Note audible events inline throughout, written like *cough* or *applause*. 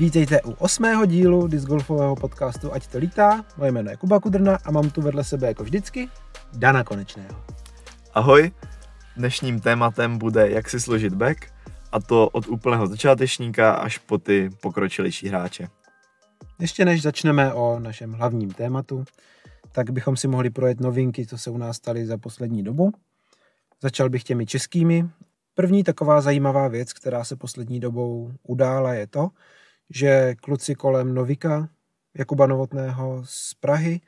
Vítejte u osmého dílu discgolfového podcastu Ať to lítá. Moje jméno je Kuba Kudrna a mám tu vedle sebe jako vždycky Dana Konečného. Ahoj, dnešním tématem bude jak si složit back a to od úplného začátečníka až po ty pokročilejší hráče. Ještě než začneme o našem hlavním tématu, tak bychom si mohli projet novinky, co se u nás staly za poslední dobu. Začal bych těmi českými. První taková zajímavá věc, která se poslední dobou udála, je to, že kluci kolem Novika, Jakuba Novotného z Prahy,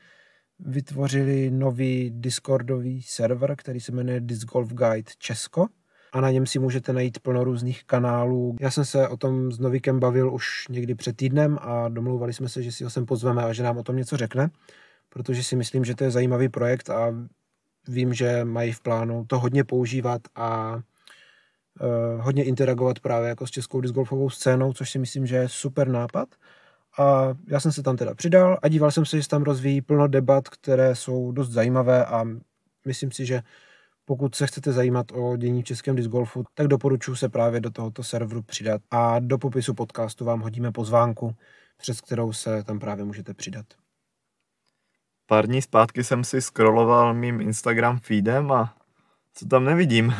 vytvořili nový Discordový server, který se jmenuje Disc Golf Guide Česko a na něm si můžete najít plno různých kanálů. Já jsem se o tom s Novikem bavil už někdy před týdnem a domlouvali jsme se, že si ho sem pozveme a že nám o tom něco řekne, protože si myslím, že to je zajímavý projekt a vím, že mají v plánu to hodně používat a hodně interagovat právě jako s českou discgolfovou scénou, což si myslím, že je super nápad. A já jsem se tam teda přidal a díval jsem se, že se tam rozvíjí plno debat, které jsou dost zajímavé a myslím si, že pokud se chcete zajímat o dění v českém discgolfu, tak doporučuji se právě do tohoto serveru přidat a do popisu podcastu vám hodíme pozvánku, přes kterou se tam právě můžete přidat. Pár dní zpátky jsem si scrolloval mým Instagram feedem a co tam nevidím?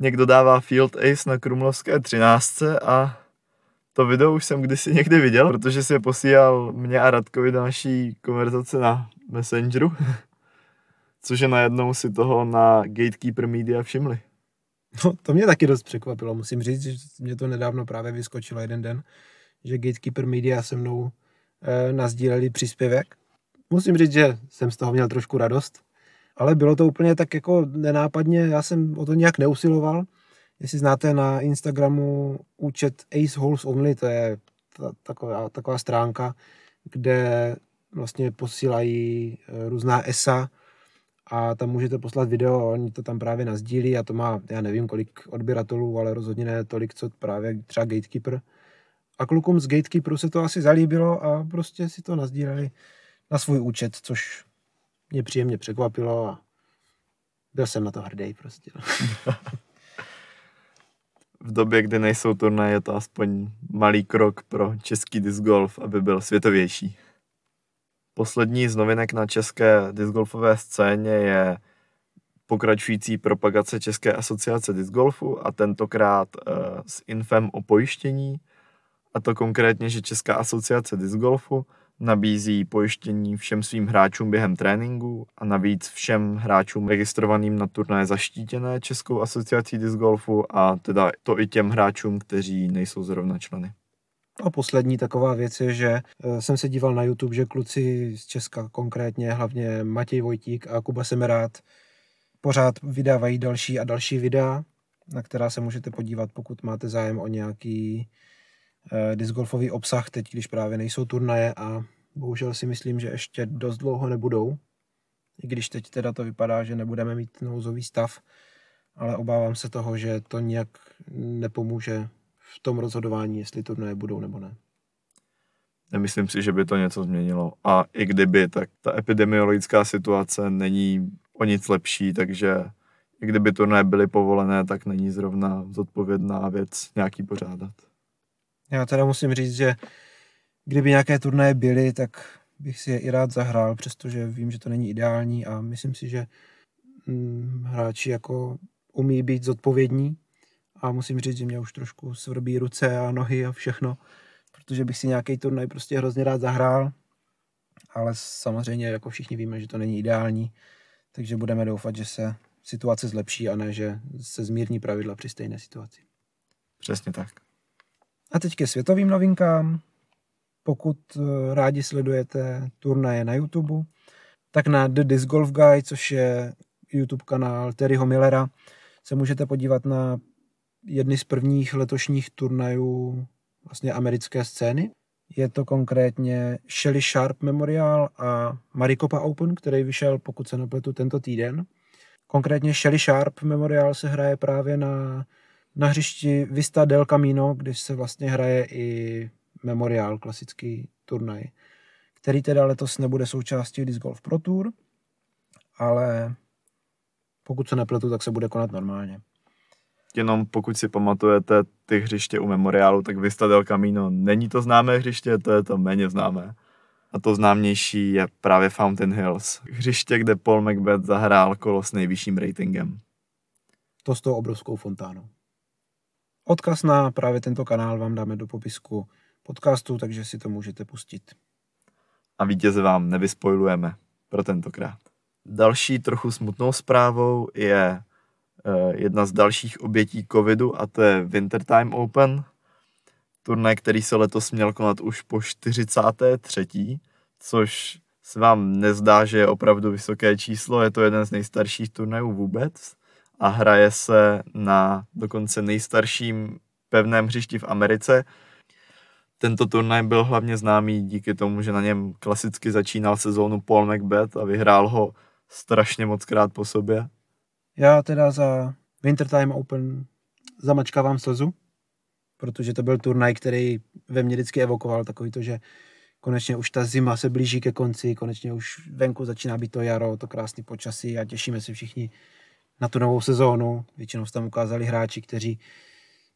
Někdo dává Field Ace na Krumlovské 13 a to video už jsem kdysi někdy viděl, protože si je posílal mě a Radkovi do naší konverzace na Messengeru. *laughs* Cože najednou si toho na Gatekeeper Media všimli. No, to mě taky dost překvapilo, musím říct, že mě to nedávno právě vyskočilo jeden den, že Gatekeeper Media se mnou e, nazdíleli příspěvek. Musím říct, že jsem z toho měl trošku radost, ale bylo to úplně tak jako nenápadně, já jsem o to nějak neusiloval. Jestli znáte na Instagramu účet Ace Holes Only, to je ta, taková, taková stránka, kde vlastně posílají eh, různá ESA a tam můžete poslat video a oni to tam právě nazdílí a to má, já nevím kolik odběratelů, ale rozhodně ne tolik, co právě třeba Gatekeeper. A klukům z Gatekeeperu se to asi zalíbilo a prostě si to nazdíleli na svůj účet, což mě příjemně překvapilo a byl jsem na to hrdý prostě. *laughs* V době, kdy nejsou turnaje, je to aspoň malý krok pro český disc golf, aby byl světovější. Poslední z novinek na české discgolfové scéně je pokračující propagace České asociace discgolfu a tentokrát uh, s infem o pojištění, a to konkrétně, že Česká asociace discgolfu nabízí pojištění všem svým hráčům během tréninku a navíc všem hráčům registrovaným na turnaje zaštítěné Českou asociací discgolfu a teda to i těm hráčům, kteří nejsou zrovna členy. A poslední taková věc je, že eh, jsem se díval na YouTube, že kluci z Česka konkrétně, hlavně Matěj Vojtík a Kuba Semerát, pořád vydávají další a další videa, na která se můžete podívat, pokud máte zájem o nějaký eh, discgolfový obsah, teď když právě nejsou turnaje a bohužel si myslím, že ještě dost dlouho nebudou, i když teď teda to vypadá, že nebudeme mít nouzový stav, ale obávám se toho, že to nějak nepomůže v tom rozhodování, jestli turnaje budou nebo ne. Nemyslím si, že by to něco změnilo. A i kdyby, tak ta epidemiologická situace není o nic lepší, takže i kdyby turnaje byly povolené, tak není zrovna zodpovědná věc nějaký pořádat. Já teda musím říct, že kdyby nějaké turnaje byly, tak bych si je i rád zahrál, přestože vím, že to není ideální a myslím si, že hm, hráči jako umí být zodpovědní a musím říct, že mě už trošku svrbí ruce a nohy a všechno, protože bych si nějaký turnaj prostě hrozně rád zahrál, ale samozřejmě jako všichni víme, že to není ideální, takže budeme doufat, že se situace zlepší a ne, že se zmírní pravidla při stejné situaci. Přesně tak. A teď ke světovým novinkám. Pokud eh, rádi sledujete turnaje na YouTube, tak na The Disc Golf Guy, což je YouTube kanál Terryho Millera, se můžete podívat na jedny z prvních letošních turnajů vlastně americké scény. Je to konkrétně Shelly Sharp Memorial a Maricopa Open, který vyšel, pokud se nepletu, tento týden. Konkrétně Shelly Sharp Memorial se hraje právě na, na hřišti Vista del Camino, kde se vlastně hraje i Memorial, klasický turnaj, který teda letos nebude součástí Disc Golf Pro Tour, ale pokud se nepletu, tak se bude konat normálně. jenom pokud si pamatujete ty hřiště u Memoriálu, tak Vista del Camino není to známé hřiště, to je to méně známé. A to známější je právě Fountain Hills, hřiště, kde Paul Macbeth zahrál kolo s nejvyšším ratingem. To s tou obrovskou fontánou. Odkaz na právě tento kanál vám dáme do popisku podcastu, takže si to můžete pustit. A vítěze vám nevyspojujeme pro tentokrát. Další trochu smutnou zprávou je uh, jedna z dalších obětí covidu a to je Wintertime Open, turnaj, který se letos měl konat už po 43. což se vám nezdá, že je opravdu vysoké číslo, je to jeden z nejstarších turnajů vůbec a hraje se na dokonce nejstarším pevném hřišti v Americe. Tento turnaj byl hlavně známý díky tomu, že na něm klasicky začínal sezónu Paul Macbeth a vyhrál ho strašně moc krát po sobě. Já teda za Wintertime Open zamačkávám slzu, protože to byl turnaj, který ve mně vždycky evokoval takový to, že konečně už ta zima se blíží ke konci, konečně už venku začíná být to jaro, to krásné počasí a těšíme se všichni na tu novou sezónu. Většinou se tam ukázali hráči, kteří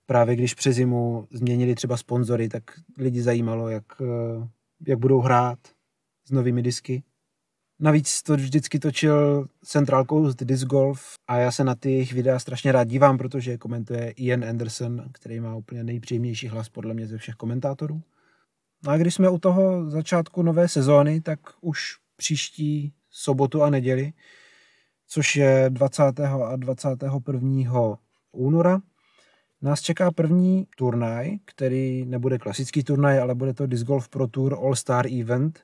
právě když přes zimu změnili třeba sponzory, tak lidi zajímalo, jak, eh, jak budou hrát s novými disky. Navíc to vždycky točil Central Coast Disc Golf a já se na ty jejich videa strašně rád dívám, protože komentuje Ian Anderson, který má úplně nejpříjemnější hlas podle mě ze všech komentátorů. No a když jsme u toho začátku nové sezóny, tak už příští sobotu a neděli, což je 20. a 21. února, nás čeká první turnaj, který nebude klasický turnaj, ale bude to Disc Golf Pro Tour All Star Event,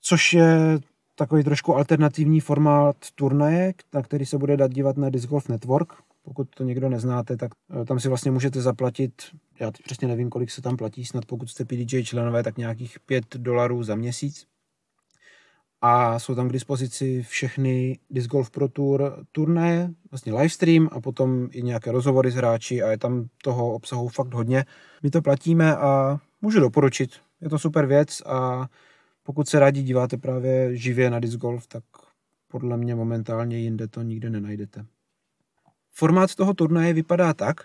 což je takový trošku alternativní formát turnaje, na který se bude dát dívat na Disc Golf Network. Pokud to někdo neznáte, tak eh, tam si vlastně můžete zaplatit, já přesně nevím, kolik se tam platí, snad pokud jste PDJ členové, tak nějakých 5 dolarů za měsíc. A jsou tam k dispozici všechny Disc Golf Pro Tour turnaje, vlastně livestream a potom i nějaké rozhovory s hráči a je tam toho obsahu fakt hodně. My to platíme a můžu doporučit. Je to super věc a pokud se rádi díváte právě živě na disc golf, tak podle mě momentálně jinde to nikde nenajdete. Formát toho turnaje vypadá tak,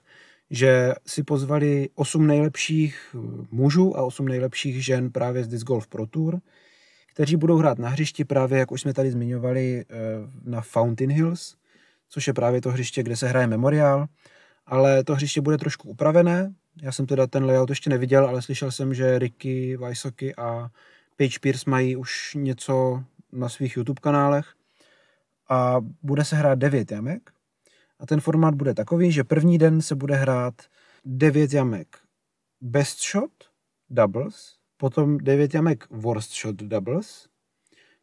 že si pozvali 8 nejlepších mužů a 8 nejlepších žen právě z Disc Golf Pro Tour, kteří budou hrát na hřišti právě, jak už jsme tady zmiňovali, eh, na Fountain Hills, což je právě to hřiště, kde se hraje memoriál, ale to hřiště bude trošku upravené. Já jsem teda ten layout ještě neviděl, ale slyšel jsem, že Ricky, Vajsoky a Page Pierce mají už něco na svých YouTube kanálech a bude se hrát 9 jamek. A ten formát bude takový, že první den se bude hrát 9 jamek best shot, doubles, potom 9 jamek worst shot, doubles.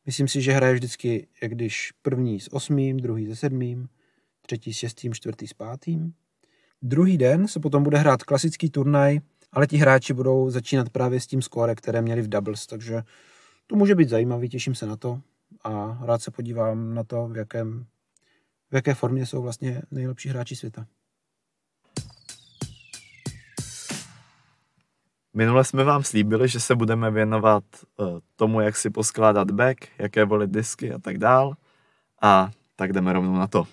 Myslím si, že hraje vždycky, jak když první s osmým, druhý se sedmým, třetí s šestým, čtvrtý s pátým. Druhý den se potom bude hrát klasický turnaj ale ti hráči budou začínat právě s tím skóre, které měli v doubles, takže to může být zajímavý, těším se na to a rád se podívám na to, v, jakém, v jaké formě jsou vlastně nejlepší hráči světa. Minule jsme vám slíbili, že se budeme věnovat uh, tomu, jak si poskládat back, jaké volit disky a tak dál. A tak jdeme rovnou na to.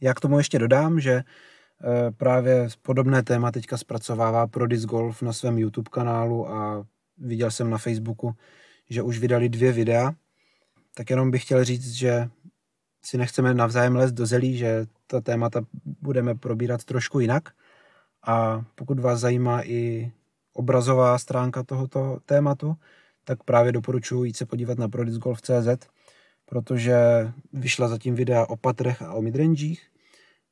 Já k tomu ještě dodám, že Eh, právě podobné téma teďka zpracovává pro Disc Golf na svém YouTube kanálu a viděl jsem na Facebooku, že už vydali dvě videa. Tak jenom bych chtěl říct, že si nechceme navzájem lézt do zelí, že ta témata budeme probírat trošku jinak. A pokud vás zajímá i obrazová stránka tohoto tématu, tak právě doporučuji jít se podívat na prodiscgolf.cz, protože vyšla zatím videa o patrech a o midrangích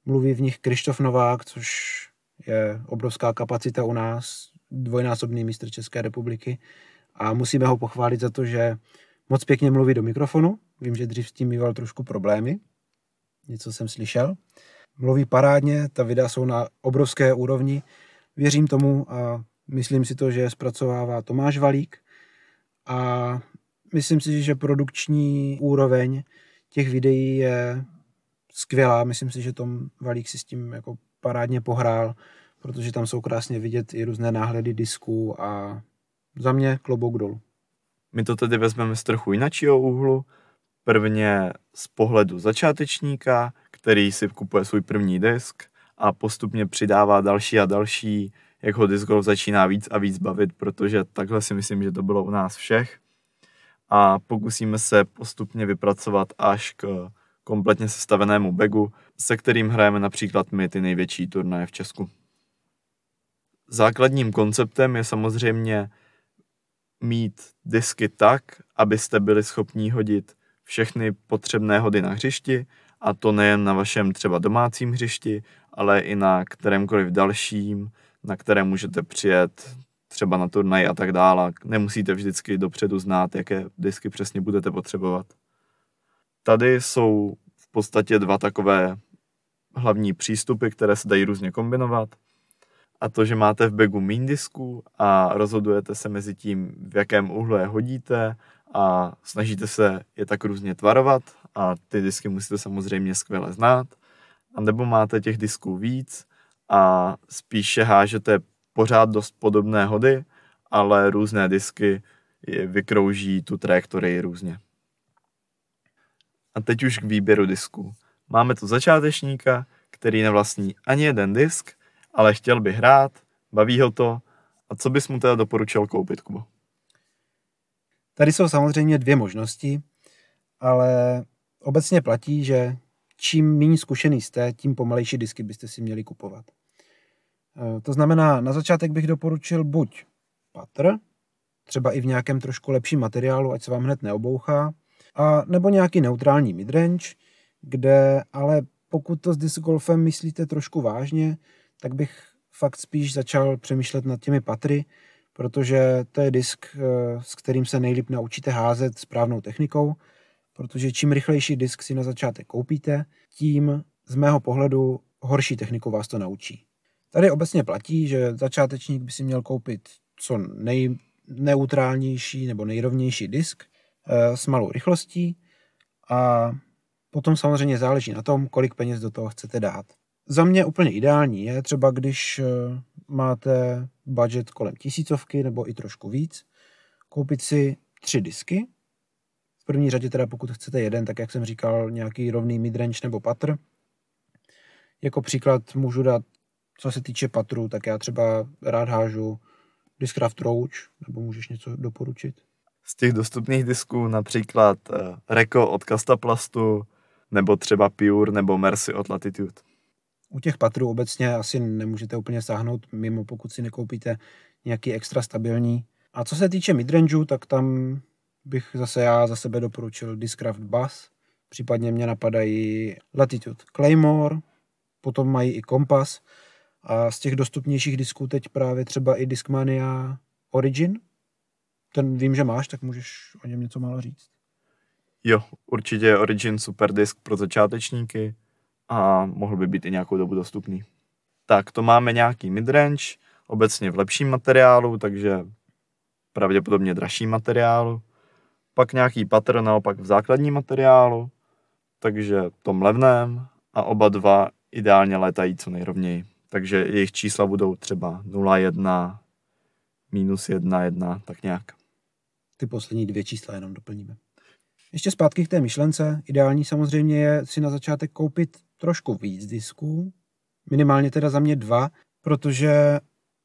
Mluví v nich Krištof Novák, což je obrovská kapacita u nás, dvojnásobný mistr České republiky a musíme ho pochválit za to, že moc pěkně mluví do mikrofonu. Vím, že dřív s tím mýval trošku problémy, něco jsem slyšel. Mluví parádně, ta videa jsou na obrovské úrovni. Věřím tomu a myslím si to, že zpracovává Tomáš Valík a myslím si, že produkční úroveň těch videí je skvělá. Myslím si, že Tom Valík si s tím jako parádně pohrál, protože tam jsou krásně vidět i různé náhledy disků a za mě klobouk dolů. My to tedy vezmeme z trochu jiného úhlu. Prvně z pohledu začátečníka, který si kupuje svůj první disk a postupně přidává další a další, jak ho disc začíná víc a víc bavit, protože takhle si myslím, že to bylo u nás všech. A pokusíme se postupně vypracovat až k kompletně sestavenému bagu, se kterým hrajeme například my ty největší turnaje v Česku. Základním konceptem je samozřejmě mít disky tak, abyste byli schopni hodit všechny potřebné hody na hřišti, a to nejen na vašem třeba domácím hřišti, ale i na kterémkoliv dalším, na kterém můžete přijet třeba na turnaj a tak dále. Nemusíte vždycky dopředu znát, jaké disky přesně budete potřebovat. Tady jsou v podstatě dva takové hlavní přístupy, které se dají různě kombinovat. A to, že máte v bagu mín disku a rozhodujete se mezi tím, v jakém úhlu je hodíte a snažíte se je tak různě tvarovat a ty disky musíte samozřejmě skvěle znát. A nebo máte těch disků víc a spíše hážete pořád dost podobné hody, ale různé disky vykrouží tu trajektorii různě. A teď už k výběru disků. Máme tu začátečníka, který nevlastní ani jeden disk, ale chtěl by hrát, baví ho to. A co bys mu teda doporučil koupit, Kubo? Tady jsou samozřejmě dvě možnosti, ale obecně platí, že čím méně zkušený jste, tím pomalejší disky byste si měli kupovat. E, to znamená, na začátek bych doporučil buď patr, třeba i v nějakém trošku lepším materiálu, ať se vám hned neobouchá, a nebo nějaký neutrální midrange, kde ale pokud to s disc golfem myslíte trošku vážně, tak bych fakt spíš začal přemýšlet nad těmi patry, protože to je disk, e, s kterým se nejlíp naučíte házet správnou technikou, protože čím rychlejší disk si na začátek koupíte, tím z mého pohledu horší techniku vás to naučí. Tady obecně platí, že začátečník by si měl koupit co nejneutrálnější nebo nejrovnější disk e, s malou rychlostí a potom samozřejmě záleží na tom, kolik peněz do toho chcete dát. Za mě úplně ideální je třeba, když e, máte budget kolem tisícovky nebo i trošku víc, koupit si tři disky. V první řadě teda pokud chcete jeden, tak jak jsem říkal, nějaký rovný midrange nebo patr. Jako příklad můžu dát, co se týče patru, tak já třeba rád hážu Discraft Roach, nebo můžeš něco doporučit? Z těch dostupných disků například uh, Reko od Castaplastu, nebo třeba Pure, nebo Mercy od Latitude. U těch patrů obecně asi nemůžete úplně sáhnout mimo, pokud si nekoupíte nějaký extra stabilní. A co se týče midrange, tak tam bych zase já za sebe doporučil Discraft Bass, případně mě napadají Latitude Claymore, potom mají i Kompas a z těch dostupnějších disků teď právě třeba i Discmania Origin. Ten vím, že máš, tak můžeš o něm něco málo říct. Jo, určitě Origin super disk pro začátečníky a mohl by být i nějakou dobu dostupný. Tak to máme nějaký midrange, obecně v lepším materiálu, takže pravděpodobně dražší materiálu. Pak nějaký patr naopak v základním materiálu, takže tom levném a oba dva ideálně letají co nejrovněji. Takže jejich čísla budou třeba 0,1, minus 1, 1, tak nějak. Ty poslední dvě čísla jenom doplníme. Ještě zpátky k té myšlence. Ideální samozřejmě je si na začátek koupit trošku víc disků, minimálně teda za mě dva, protože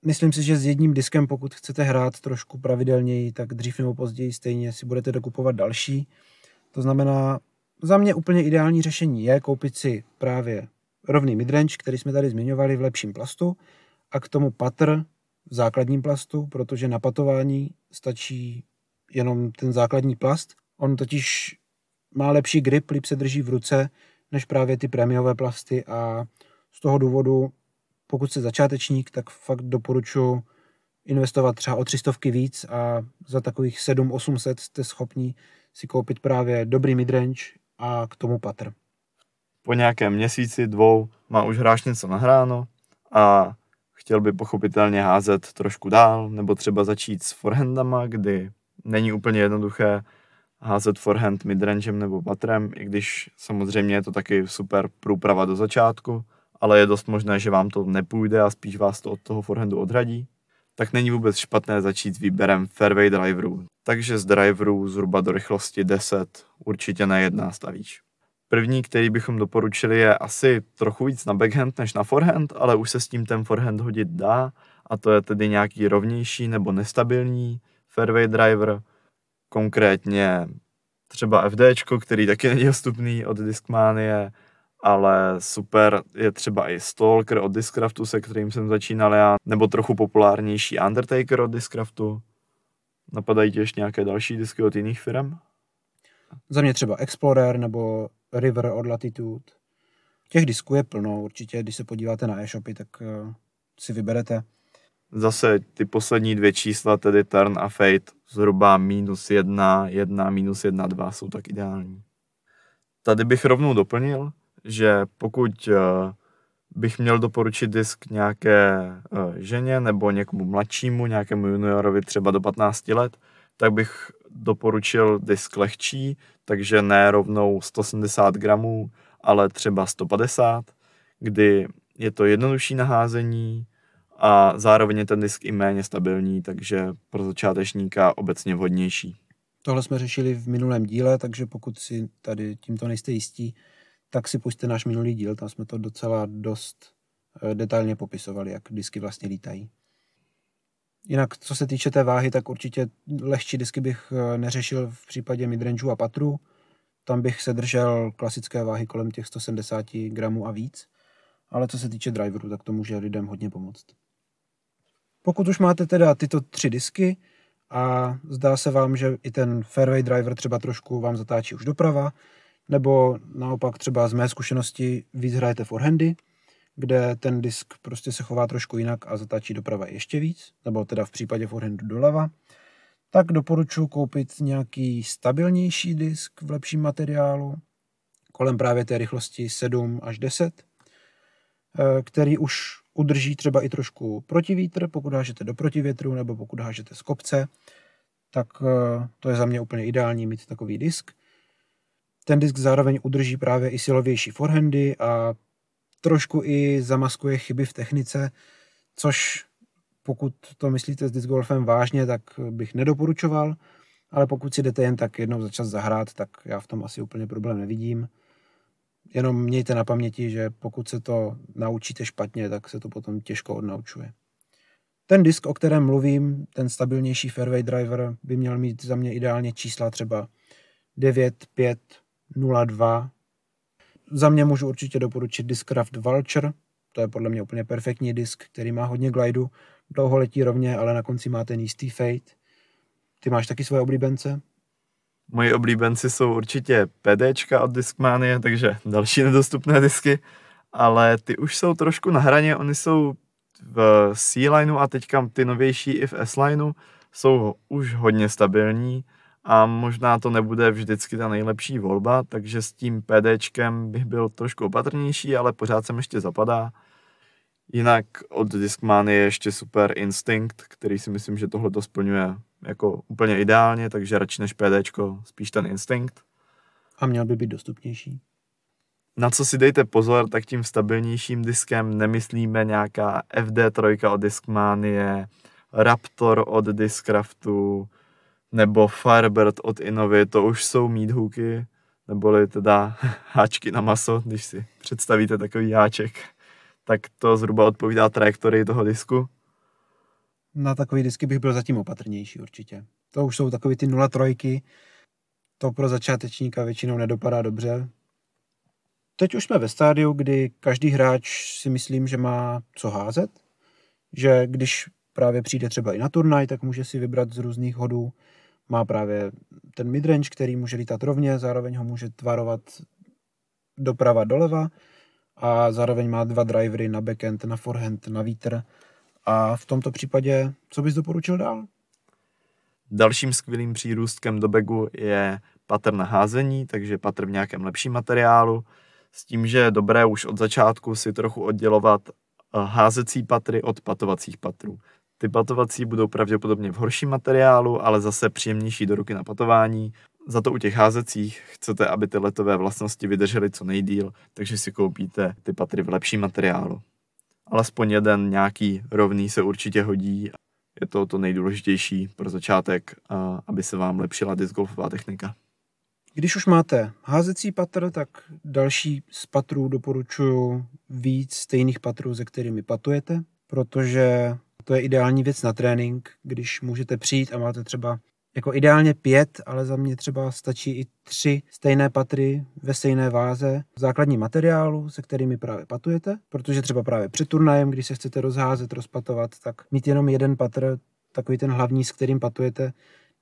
myslím si, že s jedním diskem, pokud chcete hrát trošku pravidelněji, tak dřív nebo později stejně si budete dokupovat další. To znamená, za mě úplně ideální řešení je koupit si právě rovný midrange, který jsme tady zmiňovali v lepším plastu a k tomu patr v základním plastu, protože na patování stačí jenom ten základní plast. On totiž má lepší grip, líp se drží v ruce, než právě ty prémiové plasty a z toho důvodu, pokud jste začátečník, tak fakt doporučuji investovat třeba o 300 víc a za takových 7-800 jste schopni si koupit právě dobrý midrange a k tomu patr. Po nějakém měsíci, dvou má už hráč něco nahráno a chtěl by pochopitelně házet trošku dál, nebo třeba začít s forehandama, kdy není úplně jednoduché házet forehand midrangem nebo patrem, i když samozřejmě je to taky super průprava do začátku, ale je dost možné, že vám to nepůjde a spíš vás to od toho forehandu odradí, tak není vůbec špatné začít výběrem fairway driverů. Takže z driverů zhruba do rychlosti 10 určitě na 11 a víš. První, který bychom doporučili, je asi trochu víc na backhand než na forehand, ale už se s tím ten forehand hodit dá a to je tedy nějaký rovnější nebo nestabilní fairway driver, konkrétně třeba FD, který taky není dostupný od Discmanie, ale super je třeba i Stalker od Discraftu, se kterým jsem začínal já, nebo trochu populárnější Undertaker od Discraftu. Napadají ti ještě nějaké další disky od jiných firm? Za mě třeba Explorer nebo River od Latitude. Těch disků je plno, určitě, když se podíváte na e-shopy, tak uh, si vyberete. Zase ty poslední dvě čísla, tedy Turn a Fate, zhruba minus jedna, jedna, minus jedna, dva jsou tak ideální. Tady bych rovnou doplnil, že pokud uh, bych měl doporučit disk nějaké uh, ženě nebo někomu mladšímu, nějakému juniorovi třeba do 15 let, tak bych doporučil disk lehčí, takže ne rovnou 170 gramů, ale třeba 150, kdy je to jednodušší naházení a zároveň je ten disk i méně stabilní, takže pro začátečníka obecně vhodnější. Tohle jsme řešili v minulém díle, takže pokud si tady tímto nejste jistí, tak si pusťte náš minulý díl, tam jsme to docela dost eh, detailně popisovali, jak disky vlastně lítají. Jinak, co se týče té váhy, tak určitě lehčí disky bych eh, neřešil v případě midrangeu a patru. Tam bych se držel klasické váhy kolem těch 170 gramů a víc. Ale co se týče driveru, tak to může lidem hodně pomoct. Pokud už máte teda tyto tři disky a zdá se vám, že i ten fairway driver třeba trošku vám zatáčí už doprava, nebo naopak třeba z mé zkušenosti víc hrajete forehandy, kde ten disk prostě se chová trošku jinak a zatáčí doprava ještě víc, nebo teda v případě forehandu doleva, tak doporučuji koupit nějaký stabilnější disk v lepším materiálu, kolem právě té rychlosti 7 až 10, eh, který už udrží třeba i trošku protivítr, pokud hážete do protivětru nebo pokud hážete z kopce, tak eh, to je za mě úplně ideální mít takový disk. Ten disk zároveň udrží právě i silovější forehandy a trošku i zamaskuje chyby v technice, což pokud to myslíte s disc golfem vážně, tak bych nedoporučoval, ale pokud si jdete jen tak jednou za čas zahrát, tak já v tom asi úplně problém nevidím. Jenom mějte na paměti, že pokud se to naučíte špatně, tak se to potom těžko odnaučuje. Ten disk, o kterém mluvím, ten stabilnější fairway driver, by měl mít za mě ideálně čísla třeba 9, 5, 0, 2, za mě můžu určitě doporučit Discraft Vulture, to je podle mě úplně perfektní disk, který má hodně glidu, dlouho letí rovně, ale na konci má ten jistý fade. Ty máš taky svoje oblíbence? Moji oblíbenci jsou určitě PDčka od Discmania, takže další nedostupné disky, ale ty už jsou trošku na hraně, oni jsou v C-lineu a teďka ty novější i v S-lineu jsou už hodně stabilní a možná to nebude vždycky ta nejlepší volba, takže s tím PDčkem bych byl trošku opatrnější, ale pořád sem ještě zapadá. Jinak od Discman je ještě super Instinct, který si myslím, že tohle to splňuje jako úplně ideálně, takže radši než PDčko, spíš ten Instinct. A měl by být dostupnější. Na co si dejte pozor, tak tím stabilnějším diskem nemyslíme nějaká FD3 od Discmanie, Raptor od Discraftu, nebo Firebird od Innovy, to už jsou meathooky, neboli teda *laughs* háčky na maso, když si představíte takový háček, tak to zhruba odpovídá trajektorii toho disku. Na takový disky bych byl zatím opatrnější určitě. To už jsou takový ty 0,3, to pro začátečníka většinou nedopadá dobře. Teď už jsme ve stádiu, kdy každý hráč si myslím, že má co házet, že když právě přijde třeba i na turnaj, tak může si vybrat z různých hodů. Má právě ten midrange, který může lítat rovně, zároveň ho může tvarovat doprava doleva a zároveň má dva drivery na backend, na forehand, na vítr. A v tomto případě, co bys doporučil dál? Dalším skvělým přírůstkem do bagu je patr na házení, takže patr v nějakém lepším materiálu, s tím, že je dobré už od začátku si trochu oddělovat eh, házecí patry od patovacích patrů. Ty patovací budou pravděpodobně v horším materiálu, ale zase příjemnější do ruky na patování. Za to u těch házecích chcete, aby ty letové vlastnosti vydržely co nejdíl, takže si koupíte ty patry v lepším materiálu. Alespoň jeden nějaký rovný se určitě hodí. Je to to nejdůležitější pro začátek, aby se vám lepšila disc golfová technika. Když už máte házecí patr, tak další z patrů doporučuji víc stejných patrů, se kterými patujete, protože to je ideální věc na trénink, když můžete přijít a máte třeba jako ideálně pět, ale za mě třeba stačí i tři stejné patry ve stejné váze základní materiálu, se kterými právě patujete, protože třeba právě před turnajem, když se chcete rozházet, rozpatovat, tak mít jenom jeden patr, takový ten hlavní, s kterým patujete,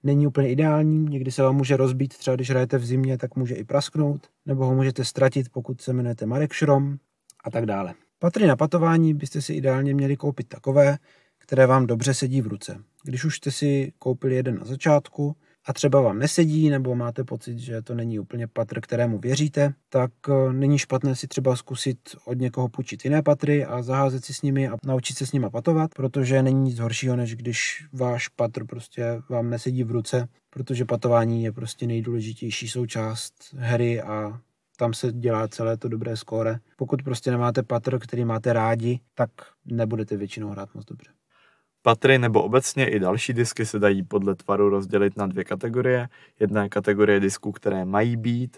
není úplně ideální. Někdy se vám může rozbít, třeba když hrajete v zimě, tak může i prasknout, nebo ho můžete ztratit, pokud se jmenujete Marek Šrom a tak dále. Patry na patování byste si ideálně měli koupit takové, které vám dobře sedí v ruce. Když už jste si koupili jeden na začátku a třeba vám nesedí, nebo máte pocit, že to není úplně patr, kterému věříte, tak eh, není špatné si třeba zkusit od někoho půjčit jiné patry a zaházet si s nimi a naučit se s nimi patovat, protože není nic horšího, než když váš patr prostě vám nesedí v ruce, protože patování je prostě nejdůležitější součást hry a tam se dělá celé to dobré skóre. Pokud prostě nemáte patr, který máte rádi, tak nebudete většinou hrát moc dobře. Patry nebo obecně i další disky se dají podle tvaru rozdělit na dvě kategorie. Jedna je kategorie disků, které mají být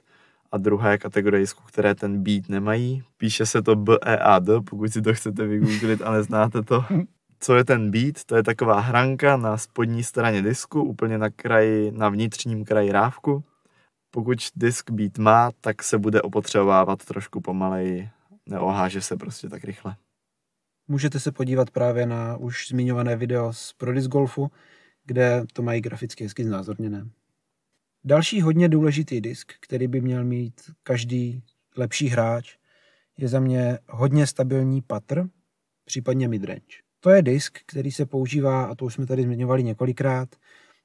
a druhá je kategorie disků, které ten beat nemají. Píše se to BEAD, pokud si to chcete vygooglit a neznáte to. *laughs* Co je ten beat? To je taková hranka na spodní straně disku, úplně na kraji, na vnitřním kraji rávku. Pokud disk beat má, tak se bude opotřebovávat trošku pomaleji, neoháže se prostě tak rychle můžete se podívat právě na už zmiňované video z Prodis Golfu, kde to mají graficky hezky znázorněné. Další hodně důležitý disk, který by měl mít každý lepší hráč, je za mě hodně stabilní patr, případně midrange. To je disk, který se používá, a to už jsme tady zmiňovali několikrát,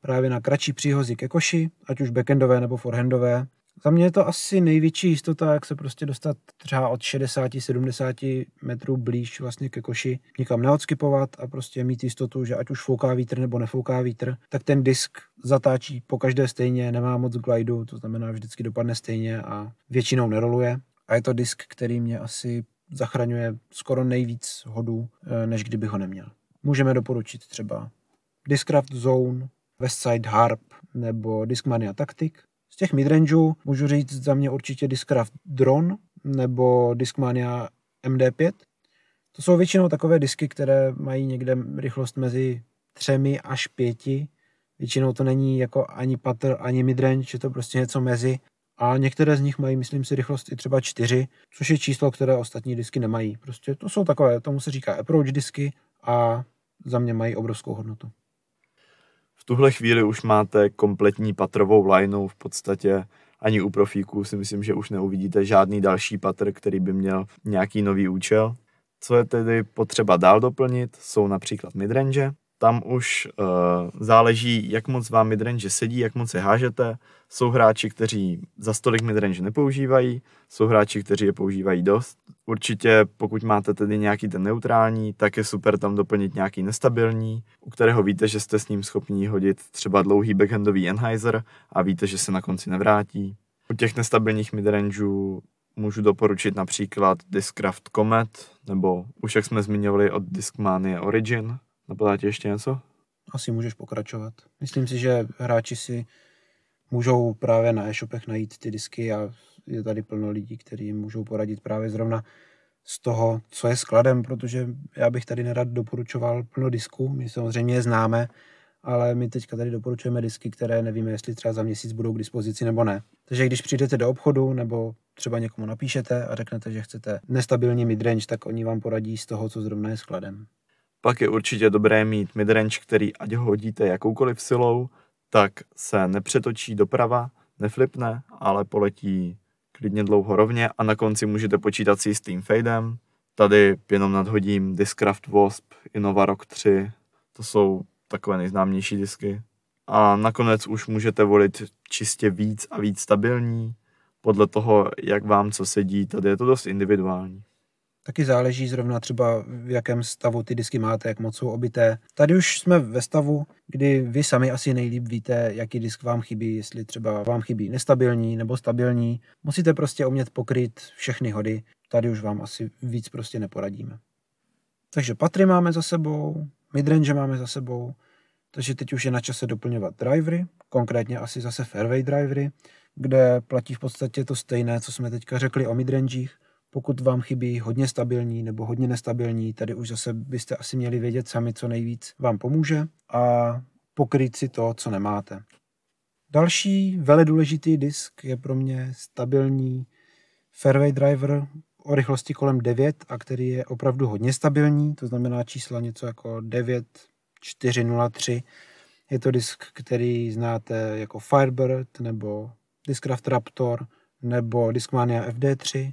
právě na kratší příhozy ke koši, ať už backendové nebo forehandové, za mě je to asi největší jistota, jak se prostě dostat třeba od 60-70 metrů blíž vlastně ke koši, někam neodskypovat a prostě mít jistotu, že ať už fouká vítr nebo nefouká vítr, tak ten disk zatáčí po každé stejně, nemá moc glidu, to znamená vždycky dopadne stejně a většinou neroluje. A je to disk, který mě asi zachraňuje skoro nejvíc hodů, eh, než kdyby ho neměl. Můžeme doporučit třeba Discraft Zone, Westside Harp nebo Discmania Tactic, z těch midrangeů můžu říct za mě určitě Discraft Drone nebo Discmania MD5. To jsou většinou takové disky, které mají někde rychlost mezi třemi až pěti. Většinou to není jako ani patr, ani midrange, je to prostě něco mezi. A některé z nich mají, myslím si, rychlost i třeba čtyři, což je číslo, které ostatní disky nemají. Prostě to jsou takové, tomu se říká approach disky a za mě mají obrovskou hodnotu. V tuhle chvíli už máte kompletní patrovou lineu v podstatě ani u profíků si myslím, že už neuvidíte žádný další patr, který by měl nějaký nový účel. Co je tedy potřeba dál doplnit, jsou například midrange, tam už uh, záleží, jak moc vám midrange sedí, jak moc je hážete. Jsou hráči, kteří za stolik midrange nepoužívají, jsou hráči, kteří je používají dost. Určitě, pokud máte tedy nějaký ten neutrální, tak je super tam doplnit nějaký nestabilní, u kterého víte, že jste s ním schopni hodit třeba dlouhý backhandový Enheiser a víte, že se na konci nevrátí. U těch nestabilních midrangeů můžu doporučit například Discraft Comet, nebo už jak jsme zmiňovali od Discmania Origin, Napadá ti ještě něco? Asi můžeš pokračovat. Myslím si, že hráči si můžou právě na e-shopech najít ty disky a je tady plno lidí, kteří jim můžou poradit právě zrovna z toho, co je skladem, protože já bych tady nerad doporučoval plno disků, my samozřejmě je známe, ale my teďka tady doporučujeme disky, které nevíme, jestli třeba za měsíc budou k dispozici nebo ne. Takže když přijdete do obchodu nebo třeba někomu napíšete a řeknete, že chcete nestabilní midrange, tak oni vám poradí z toho, co zrovna je skladem. Pak je určitě dobré mít midrange, který ať ho hodíte jakoukoliv silou, tak se nepřetočí doprava, neflipne, ale poletí klidně dlouho rovně a na konci můžete počítat si s tím fadem. Tady jenom nadhodím Discraft Wasp, Innova Rock 3, to jsou takové nejznámější disky. A nakonec už můžete volit čistě víc a víc stabilní, podle toho, jak vám co sedí, tady je to dost individuální. Taky záleží zrovna třeba v jakém stavu ty disky máte, jak moc jsou obité. Tady už jsme ve stavu, kdy vy sami asi nejlíp víte, jaký disk vám chybí, jestli třeba vám chybí nestabilní nebo stabilní. Musíte prostě umět pokryt všechny hody. Tady už vám asi víc prostě neporadíme. Takže patry máme za sebou, midrange máme za sebou, takže teď už je na čase doplňovat drivery, konkrétně asi zase fairway drivery. kde platí v podstatě to stejné, co jsme teďka řekli o midrangích. Pokud vám chybí hodně stabilní nebo hodně nestabilní, tady už zase byste asi měli vědět sami, co nejvíc vám pomůže a pokryt si to, co nemáte. Další vele důležitý disk je pro mě stabilní fairway driver o rychlosti kolem 9 a který je opravdu hodně stabilní, to znamená čísla něco jako 9, 4, 0, 3. Je to disk, který znáte jako Firebird nebo Discraft Raptor nebo Discmania FD3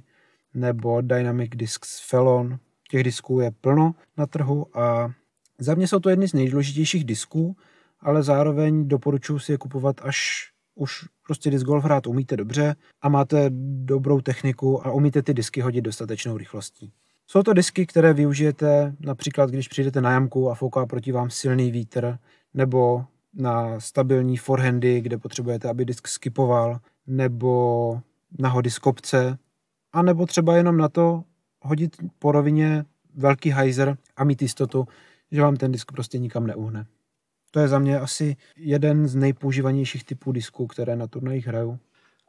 nebo Dynamic Discs Felon. Těch disků je plno na trhu a za mě jsou to jedny z nejdůležitějších disků, ale zároveň doporučuji si je kupovat, až už prostě disc golf hrát umíte dobře a máte dobrou techniku a umíte ty disky hodit dostatečnou rychlostí. Jsou to disky, které využijete například, když přijdete na jamku a fouká proti vám silný vítr, nebo na stabilní forehandy, kde potřebujete, aby disk skipoval, nebo na hody z kopce, a nebo třeba jenom na to hodit po rovině velký hyzer a mít jistotu, že vám ten disk prostě nikam neuhne. To je za mě asi jeden z nejpoužívanějších typů disků, které na turnajích hraju.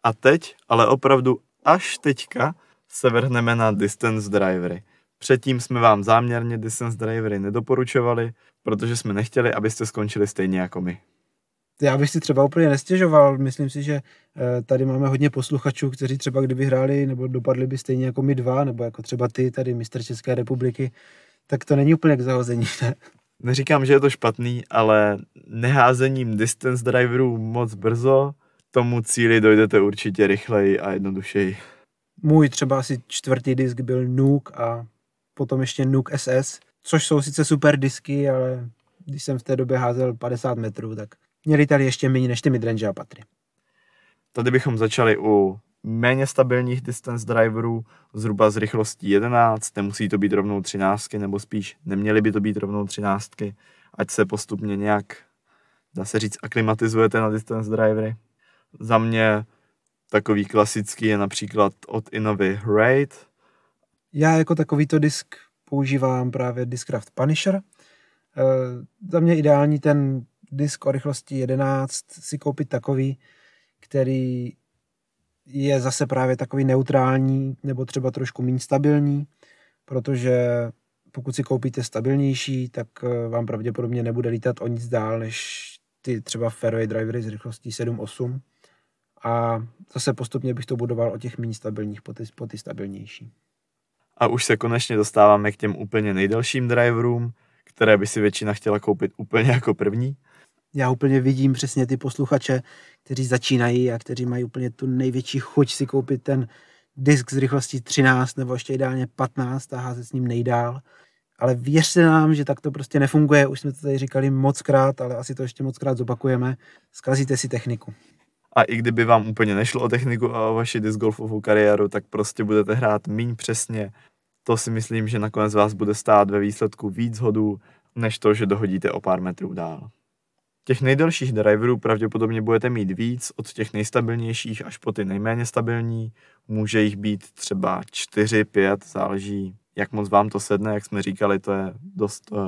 A teď, ale opravdu až teďka, se vrhneme na distance drivery. Předtím jsme vám záměrně distance drivery nedoporučovali, protože jsme nechtěli, abyste skončili stejně jako my. Já bych si třeba úplně nestěžoval. Myslím si, že eh, tady máme hodně posluchačů, kteří třeba kdyby hráli nebo dopadli by stejně jako my dva, nebo jako třeba ty, tady mistr České republiky, tak to není úplně k zahození. Ne? Neříkám, že je to špatný, ale neházením distance driverů moc brzo tomu cíli dojdete určitě rychleji a jednodušeji. Můj třeba asi čtvrtý disk byl Nuke a potom ještě Nuke SS, což jsou sice super disky, ale když jsem v té době házel 50 metrů, tak měli tady ještě méně než ty midrange a patry. Tady bychom začali u méně stabilních distance driverů, zhruba z rychlostí 11, nemusí to být rovnou 13, nebo spíš neměly by to být rovnou 13, ať se postupně nějak, dá se říct, aklimatizujete na distance drivery. Za mě takový klasický je například od Innovy Raid. Já jako takovýto disk používám právě Discraft Punisher. E, za mě ideální ten disk o rychlosti 11 si koupit takový, který je zase právě takový neutrální nebo třeba trošku méně stabilní, protože pokud si koupíte stabilnější, tak eh, vám pravděpodobně nebude lítat o nic dál, než ty třeba fairway drivery s rychlostí 7-8. A zase postupně bych to budoval o těch méně stabilních po ty, po ty stabilnější. A už se konečně dostáváme k těm úplně nejdelším driverům, které by si většina chtěla koupit úplně jako první já úplně vidím přesně ty posluchače, kteří začínají a kteří mají úplně tu největší chuť si koupit ten disk s rychlostí 13 nebo ještě ideálně 15 a házet s ním nejdál. Ale věřte nám, že tak to prostě nefunguje. Už jsme to tady říkali moc krát, ale asi to ještě moc krát zopakujeme. Zkazíte si techniku. A i kdyby vám úplně nešlo o techniku a o vaši disc golfovou kariéru, tak prostě budete hrát míň přesně. To si myslím, že nakonec vás bude stát ve výsledku víc hodů, než to, že dohodíte o pár metrů dál. Těch nejdelších driverů pravděpodobně budete mít víc, od těch nejstabilnějších až po ty nejméně stabilní. Může jich být třeba 4, 5, záleží, jak moc vám to sedne, jak jsme říkali, to je dost uh,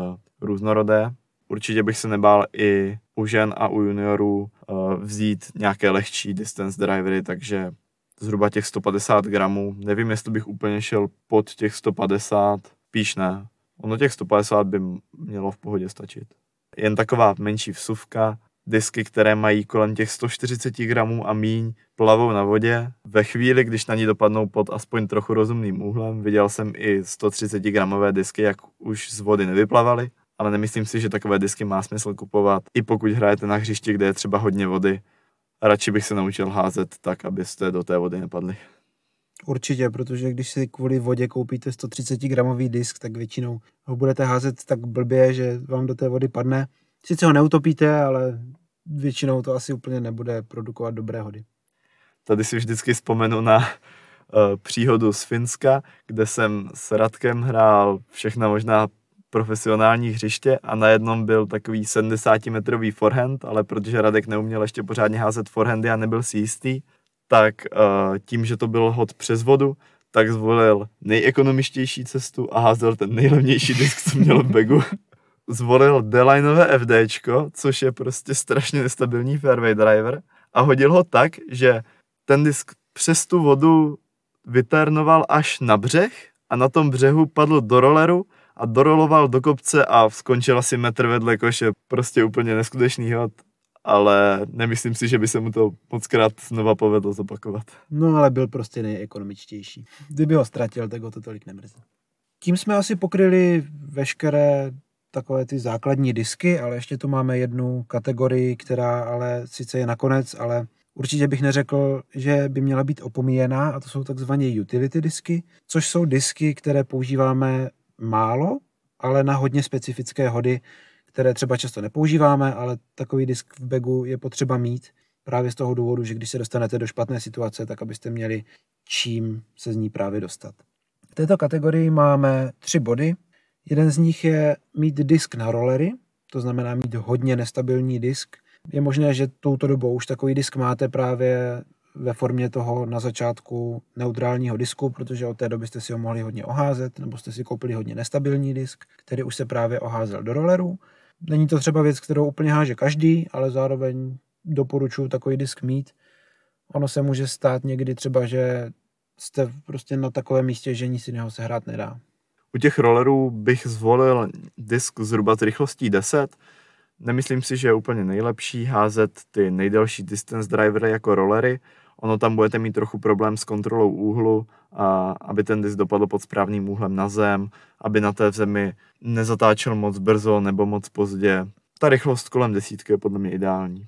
různorodé. Určitě bych se nebál i u žen a u juniorů uh, vzít nějaké lehčí distance drivery, takže zhruba těch 150 gramů. Nevím, jestli bych úplně šel pod těch 150, píš ne. Ono těch 150 by mělo v pohodě stačit jen taková menší vsuvka, disky, které mají kolem těch 140 gramů a míň, plavou na vodě. Ve chvíli, když na ní dopadnou pod aspoň trochu rozumným úhlem, viděl jsem i 130 gramové disky, jak už z vody nevyplavaly, ale nemyslím si, že takové disky má smysl kupovat, i pokud hrajete na hřišti, kde je třeba hodně vody. Radši bych se naučil házet tak, abyste do té vody nepadli. Určitě, protože když si kvůli vodě koupíte 130 gramový disk, tak většinou ho budete házet tak blbě, že vám do té vody padne. Sice ho neutopíte, ale většinou to asi úplně nebude produkovat dobré hody. Tady si vždycky vzpomenu na uh, příhodu z Finska, kde jsem s Radkem hrál všechna možná profesionální hřiště a na jednom byl takový 70 metrový forehand, ale protože Radek neuměl ještě pořádně házet forehandy a nebyl si jistý, tak uh, tím, že to byl hod přes vodu, tak zvolil nejekonomičtější cestu a házel ten nejlevnější disk, co měl v bagu. *laughs* zvolil D-lineové FDčko, což je prostě strašně nestabilní fairway driver a hodil ho tak, že ten disk přes tu vodu vyternoval až na břeh a na tom břehu padl do roleru a doroloval do kopce a skončil asi metr vedle koše. Prostě úplně neskutečný hod, ale nemyslím si, že by se mu to moc krát znova povedlo zopakovat. No ale byl prostě nejekonomičtější. Kdyby ho ztratil, tak ho to tolik nemrzí. Tím jsme asi pokryli veškeré takové ty základní disky, ale ještě tu máme jednu kategorii, která ale sice je nakonec, ale určitě bych neřekl, že by měla být opomíjená a to jsou takzvané utility disky, což jsou disky, které používáme málo, ale na hodně specifické hody, které třeba často nepoužíváme, ale takový disk v bagu je potřeba mít právě z toho důvodu, že když se dostanete do špatné situace, tak abyste měli čím se z ní právě dostat. V této kategorii máme tři body. Jeden z nich je mít disk na rollery, to znamená mít hodně nestabilní disk. Je možné, že touto dobou už takový disk máte právě ve formě toho na začátku neutrálního disku, protože od té doby jste si ho mohli hodně oházet, nebo jste si koupili hodně nestabilní disk, který už se právě oházel do rolleru. Není to třeba věc, kterou úplně háže každý, ale zároveň doporučuji takový disk mít. Ono se může stát někdy třeba, že jste prostě na takovém místě, že nic jiného se hrát nedá. U těch rollerů bych zvolil disk zhruba s rychlostí 10. Nemyslím si, že je úplně nejlepší házet ty nejdelší distance drivery jako rollery. Ono tam budete mít trochu problém s kontrolou úhlu, a aby ten disk dopadl pod správným úhlem na zem, aby na té zemi nezatáčel moc brzo nebo moc pozdě. Ta rychlost kolem desítky je podle mě ideální.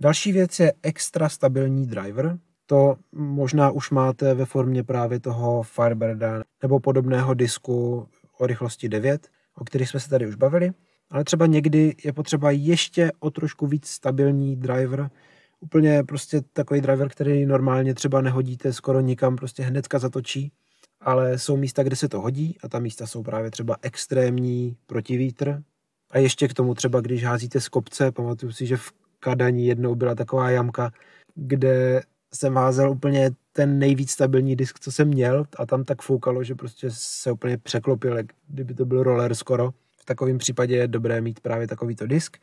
Další věc je extra stabilní driver, to možná už máte ve formě právě toho Firebirda nebo podobného disku o rychlosti 9, o kterých jsme se tady už bavili, ale třeba někdy je potřeba ještě o trošku víc stabilní driver, úplně prostě takový driver, který normálně třeba nehodíte skoro nikam, prostě hnedka zatočí, ale jsou místa, kde se to hodí a ta místa jsou právě třeba extrémní protivítr a ještě k tomu třeba, když házíte z kopce, pamatuju si, že v Kadani jednou byla taková jamka, kde jsem házel úplně ten nejvíc stabilní disk, co jsem měl a tam tak foukalo, že prostě se úplně překlopil, kdyby to byl roller skoro. V takovém případě je dobré mít právě takovýto disk.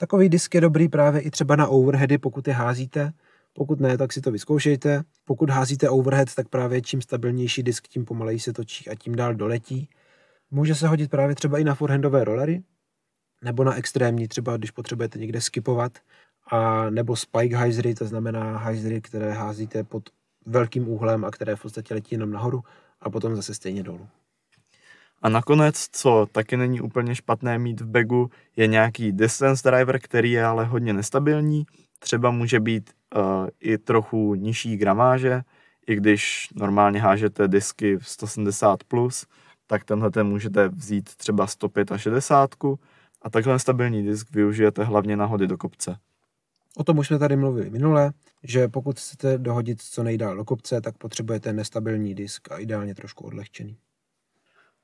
Takový disk je dobrý právě i třeba na overheady, pokud je házíte. Pokud ne, tak si to vyzkoušejte. Pokud házíte overhead, tak právě čím stabilnější disk, tím pomaleji se točí a tím dál doletí. Může se hodit právě třeba i na forehandové rollery, nebo na extrémní, třeba když potřebujete někde skipovat, a nebo spike hyzery, to znamená hyzery, které házíte pod velkým úhlem a které v podstatě letí jenom nahoru a potom zase stejně dolů. A nakonec, co taky není úplně špatné mít v bagu, je nějaký distance driver, který je ale hodně nestabilní. Třeba může být uh, i trochu nižší gramáže, i když normálně hážete disky v 170+, plus, tak tenhle ten můžete vzít třeba 165 a takhle stabilní disk využijete hlavně na hody do kopce. O tom už jsme tady mluvili minule, že pokud chcete dohodit co nejdál do kopce, tak potřebujete nestabilní disk a ideálně trošku odlehčený.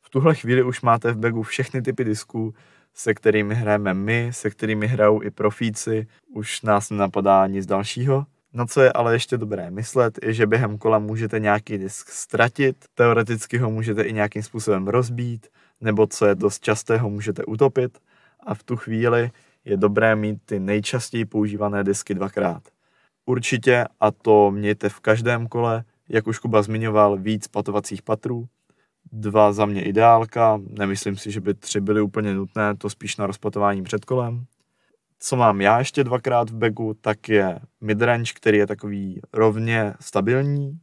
V tuhle chvíli už máte v bagu všechny typy disků, se kterými hrajeme my, se kterými hrajou i profíci, už nás nenapadá nic dalšího. Na co je ale ještě dobré myslet, je, že během kola můžete nějaký disk ztratit, teoreticky ho můžete i nějakým způsobem rozbít, nebo co je dost častého, můžete utopit a v tu chvíli je dobré mít ty nejčastěji používané disky dvakrát. Určitě, a to mějte v každém kole, jak už Kuba zmiňoval, víc patovacích patrů. Dva za mě ideálka, nemyslím si, že by tři byly úplně nutné, to spíš na rozpatování před kolem. Co mám já ještě dvakrát v bagu, tak je midrange, který je takový rovně stabilní,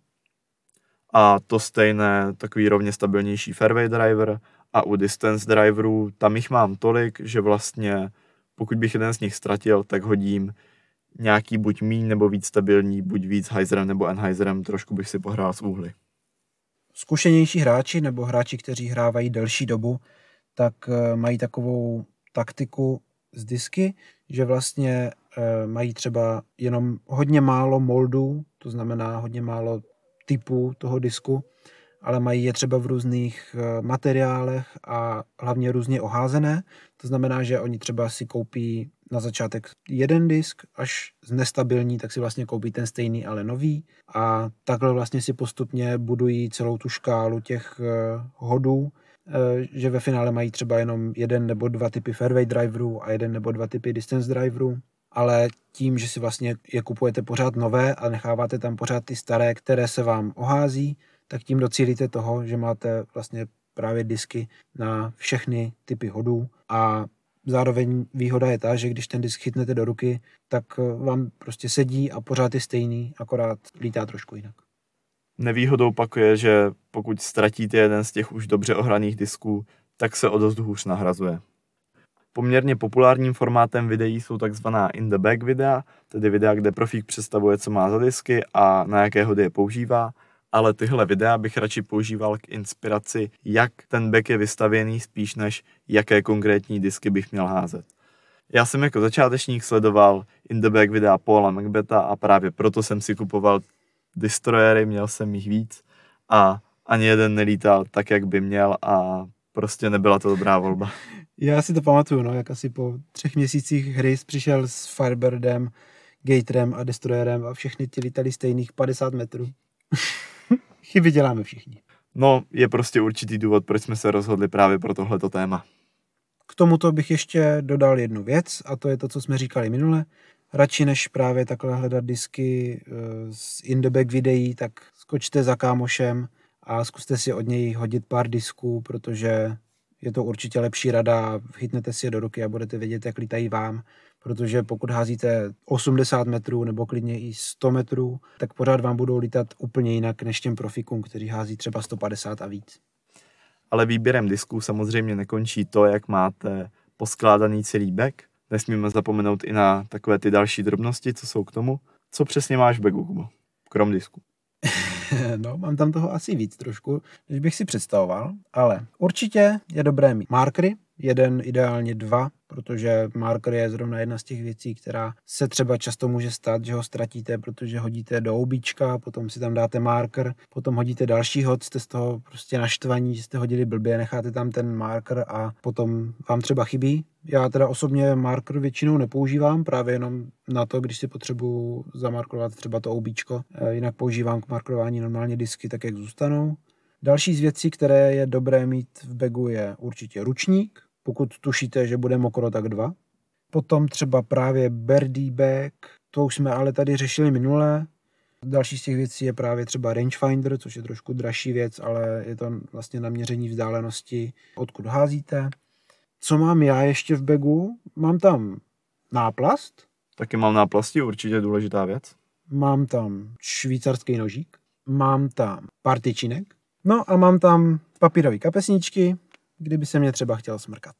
a to stejné, takový rovně stabilnější fairway driver a u distance driverů, tam jich mám tolik, že vlastně pokud bych jeden z nich ztratil, tak hodím nějaký buď míň nebo víc stabilní, buď víc Heiserem nebo Enheiserem, trošku bych si pohrál s úhly. Zkušenější hráči nebo hráči, kteří hrávají delší dobu, tak eh, mají takovou taktiku z disky, že vlastně eh, mají třeba jenom hodně málo moldů, to znamená hodně málo typů toho disku, ale mají je třeba v různých eh, materiálech a hlavně různě oházené. To znamená, že oni třeba si koupí na začátek jeden disk, až z nestabilní, tak si vlastně koupí ten stejný, ale nový. A takhle vlastně si postupně budují celou tu škálu těch eh, hodů, eh, že ve finále mají třeba jenom jeden nebo dva typy fairway driverů a jeden nebo dva typy distance driverů. Ale tím, že si vlastně je kupujete pořád nové a necháváte tam pořád ty staré, které se vám ohází, tak tím docílíte toho, že máte vlastně právě disky na všechny typy hodů. A zároveň výhoda je ta, že když ten disk chytnete do ruky, tak vám prostě sedí a pořád je stejný, akorát lítá trošku jinak. Nevýhodou pak je, že pokud ztratíte jeden z těch už dobře ohraných disků, tak se o dost hůř nahrazuje. Poměrně populárním formátem videí jsou takzvaná in the back videa, tedy videa, kde profík představuje, co má za disky a na jaké hody je používá, ale tyhle videa bych radši používal k inspiraci, jak ten back je vystavěný, spíš než jaké konkrétní disky bych měl házet. Já jsem jako začátečník sledoval in the back videa Paula Macbeta a právě proto jsem si kupoval destroyery, měl jsem jich víc a ani jeden nelítal tak, jak by měl a prostě nebyla to dobrá volba. *laughs* Já si to pamatuju, no, jak asi po třech měsících hry přišel s Firebirdem, Gatorem a Destroyerem a všechny ti lítali stejných 50 metrů. Chyby děláme všichni. No, je prostě určitý důvod, proč jsme se rozhodli právě pro tohleto téma. K tomuto bych ještě dodal jednu věc a to je to, co jsme říkali minule. Radši než právě takhle hledat disky eh, z in the back videí, tak skočte za kámošem a zkuste si od něj hodit pár disků, protože je to určitě lepší rada, chytnete si je do ruky a budete vědět, jak lítají vám, protože pokud házíte 80 metrů nebo klidně i 100 metrů, tak pořád vám budou lítat úplně jinak než těm profikům, kteří hází třeba 150 a víc. Ale výběrem disků samozřejmě nekončí to, jak máte poskládaný celý back. Nesmíme zapomenout i na takové ty další drobnosti, co jsou k tomu. Co přesně máš v backu, Kubo? Krom disku. *laughs* no, mám tam toho asi víc trošku, než bych si představoval, ale určitě je dobré mít markery, jeden, ideálně dva, protože marker je zrovna jedna z těch věcí, která se třeba často může stát, že ho ztratíte, protože hodíte do oubíčka, potom si tam dáte marker, potom hodíte další hod, jste z toho prostě naštvaní, že jste hodili blbě, necháte tam ten marker a potom vám třeba chybí. Já teda osobně marker většinou nepoužívám, právě jenom na to, když si potřebuji zamarkovat třeba to oubíčko, eh, jinak používám k markování normálně disky, tak jak zůstanou. Další z věcí, které je dobré mít v bagu, je určitě ručník. Pokud tušíte, že bude mokro, tak dva. Potom třeba právě birdie bag, to už jsme ale tady řešili minule. Další z těch věcí je právě třeba rangefinder, což je trošku dražší věc, ale je to vlastně naměření vzdálenosti, odkud házíte. Co mám já ještě v bagu? Mám tam náplast. Taky mám náplasti, určitě důležitá věc. Mám tam švýcarský nožík. Mám tam partičinek. No a mám tam papírové kapesničky, kdyby se mě třeba chtěl smrkat.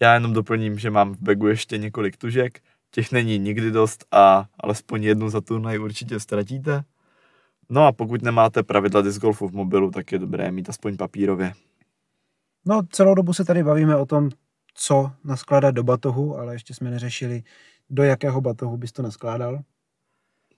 Já jenom doplním, že mám v bagu ještě několik tužek, těch není nikdy dost a alespoň jednu za turnaj určitě ztratíte. No a pokud nemáte pravidla disc golfu v mobilu, tak je dobré mít aspoň papírově. No celou dobu se tady bavíme o tom, co naskládat do batohu, ale ještě jsme neřešili, do jakého batohu bys to naskládal.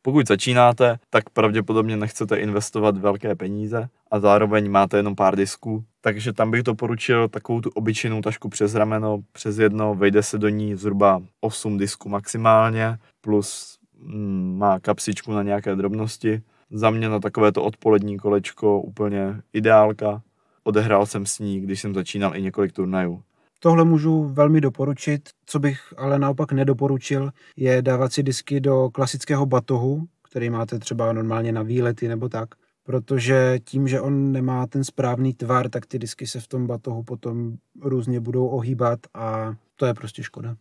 Pokud začínáte, tak pravděpodobně nechcete investovat velké peníze a zároveň máte jenom pár disků, takže tam bych doporučil takovou tu obyčejnou tašku přes rameno, přes jedno, vejde se do ní zhruba 8 disků maximálně, plus mm, má kapsičku na nějaké drobnosti. Za mě na takovéto odpolední kolečko úplně ideálka. Odehrál jsem s ní, když jsem začínal i několik turnajů. Tohle můžu velmi doporučit. Co bych ale naopak nedoporučil, je dávat si disky do klasického batohu, který máte třeba normálně na výlety nebo tak, protože tím, že on nemá ten správný tvar, tak ty disky se v tom batohu potom různě budou ohýbat a to je prostě škoda.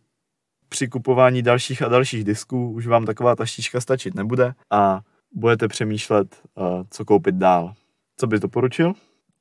Při kupování dalších a dalších disků už vám taková taštička stačit nebude a budete přemýšlet, eh, co koupit dál. Co bys doporučil?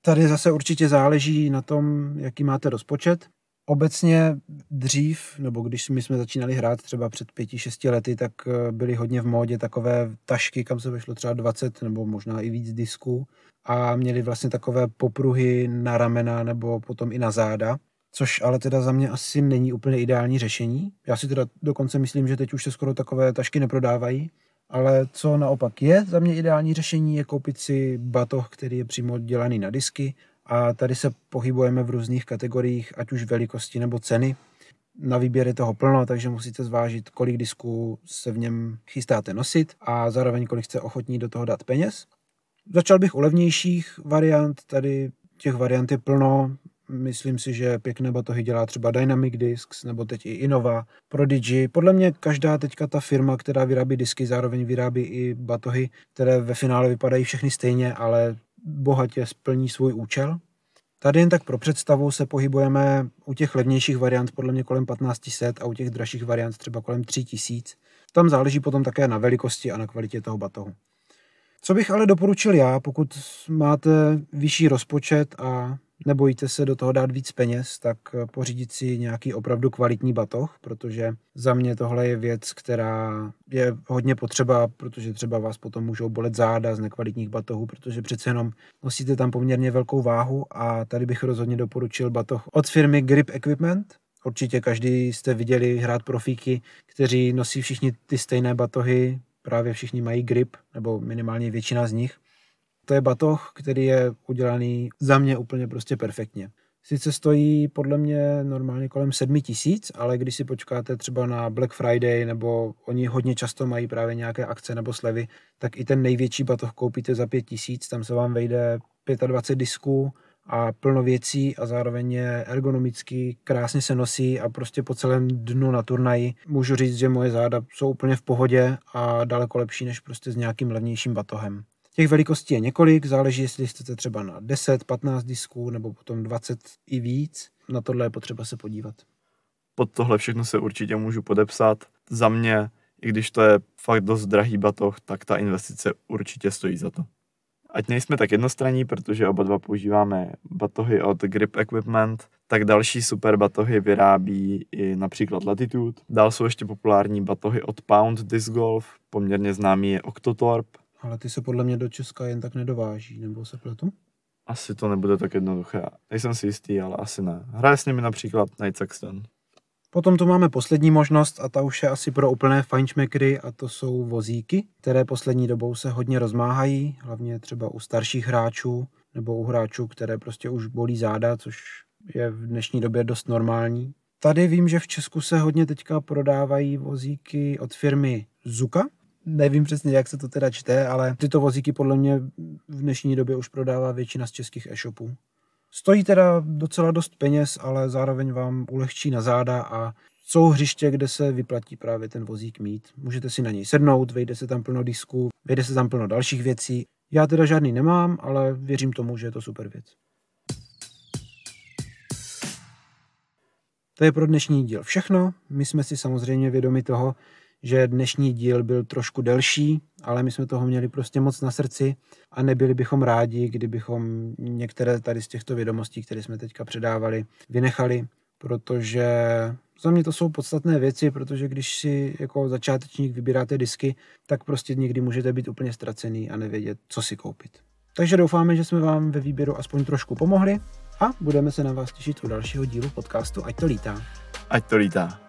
Tady zase určitě záleží na tom, jaký máte rozpočet. Obecně dřív, nebo když my jsme začínali hrát třeba před pěti, šesti lety, tak eh, byly hodně v módě takové tašky, kam se vešlo třeba 20 nebo možná i víc disků a měli vlastně takové popruhy na ramena nebo potom i na záda, což ale teda za mě asi není úplně ideální řešení. Já si teda dokonce myslím, že teď už se skoro takové tašky neprodávají, ale co naopak je za mě ideální řešení, je koupit si batoh, který je přímo dělaný na disky a tady se pohybujeme v různých kategoriích, ať už velikosti nebo ceny. Na výběr je toho plno, takže musíte zvážit, kolik disků se v něm chystáte nosit a zároveň kolik jste ochotní do toho dát peněz. Začal bych u levnějších variant, tady těch variant je plno, Myslím si, že pěkné batohy dělá třeba Dynamic Discs, nebo teď i Innova, Prodigy. Podle mě každá teďka ta firma, která vyrábí disky, zároveň vyrábí i batohy, které ve finále vypadají všechny stejně, ale bohatě splní svůj účel. Tady jen tak pro představu se pohybujeme u těch levnějších variant podle mě kolem 1500 a u těch dražších variant třeba kolem 3000. Tam záleží potom také na velikosti a na kvalitě toho batohu. Co bych ale doporučil já, pokud máte vyšší rozpočet a nebojíte se do toho dát víc peněz, tak pořídit si nějaký opravdu kvalitní batoh, protože za mě tohle je věc, která je hodně potřeba, protože třeba vás potom můžou bolet záda z nekvalitních batohů, protože přece jenom nosíte tam poměrně velkou váhu a tady bych rozhodně doporučil batoh od firmy Grip Equipment. Určitě každý jste viděli hrát profíky, kteří nosí všichni ty stejné batohy, právě všichni mají grip, nebo minimálně většina z nich. To je batoh, který je udělaný za mě úplně prostě perfektně. Sice stojí podle mě normálně kolem 7 tisíc, ale když si počkáte třeba na Black Friday, nebo oni hodně často mají právě nějaké akce nebo slevy, tak i ten největší batoh koupíte za 5 tisíc, tam se vám vejde 25 disků a plno věcí a zároveň je ergonomický, krásně se nosí a prostě po celém dnu na turnaji můžu říct, že moje záda jsou úplně v pohodě a daleko lepší než prostě s nějakým levnějším batohem. Těch velikostí je několik, záleží, jestli chcete třeba na 10, 15 disků nebo potom 20 i víc. Na tohle je potřeba se podívat. Pod tohle všechno se určitě můžu podepsat. Za mě, i když to je fakt dost drahý batoh, tak ta investice určitě stojí za to. Ať nejsme tak jednostranní, protože oba dva používáme batohy od Grip Equipment, tak další super batohy vyrábí i například Latitude. Dál jsou ještě populární batohy od Pound Disc Golf, poměrně známý je Octotorp, ale ty se podle mě do Česka jen tak nedováží, nebo se pletu? Asi to nebude tak jednoduché. Nejsem si jistý, ale asi ne. Hraje s nimi například Night Sexton. Potom tu máme poslední možnost a ta už je asi pro úplné fajnšmekry a to jsou vozíky, které poslední dobou se hodně rozmáhají, hlavně třeba u starších hráčů nebo u hráčů, které prostě už bolí záda, což je v dnešní době dost normální. Tady vím, že v Česku se hodně teďka prodávají vozíky od firmy Zuka, Nevím přesně, jak se to teda čte, ale tyto vozíky podle mě v dnešní době už prodává většina z českých e-shopů. Stojí teda docela dost peněz, ale zároveň vám ulehčí na záda a jsou hřiště, kde se vyplatí právě ten vozík mít. Můžete si na něj sednout, vejde se tam plno disků, vejde se tam plno dalších věcí. Já teda žádný nemám, ale věřím tomu, že je to super věc. To je pro dnešní díl všechno. My jsme si samozřejmě vědomi toho, že dnešní díl byl trošku delší, ale my jsme toho měli prostě moc na srdci a nebyli bychom rádi, kdybychom některé tady z těchto vědomostí, které jsme teďka předávali, vynechali, protože za mě to jsou podstatné věci, protože když si jako začátečník vybíráte disky, tak prostě někdy můžete být úplně ztracený a nevědět, co si koupit. Takže doufáme, že jsme vám ve výběru aspoň trošku pomohli a budeme se na vás těšit u dalšího dílu podcastu Ať to lítá. Ať to lítá.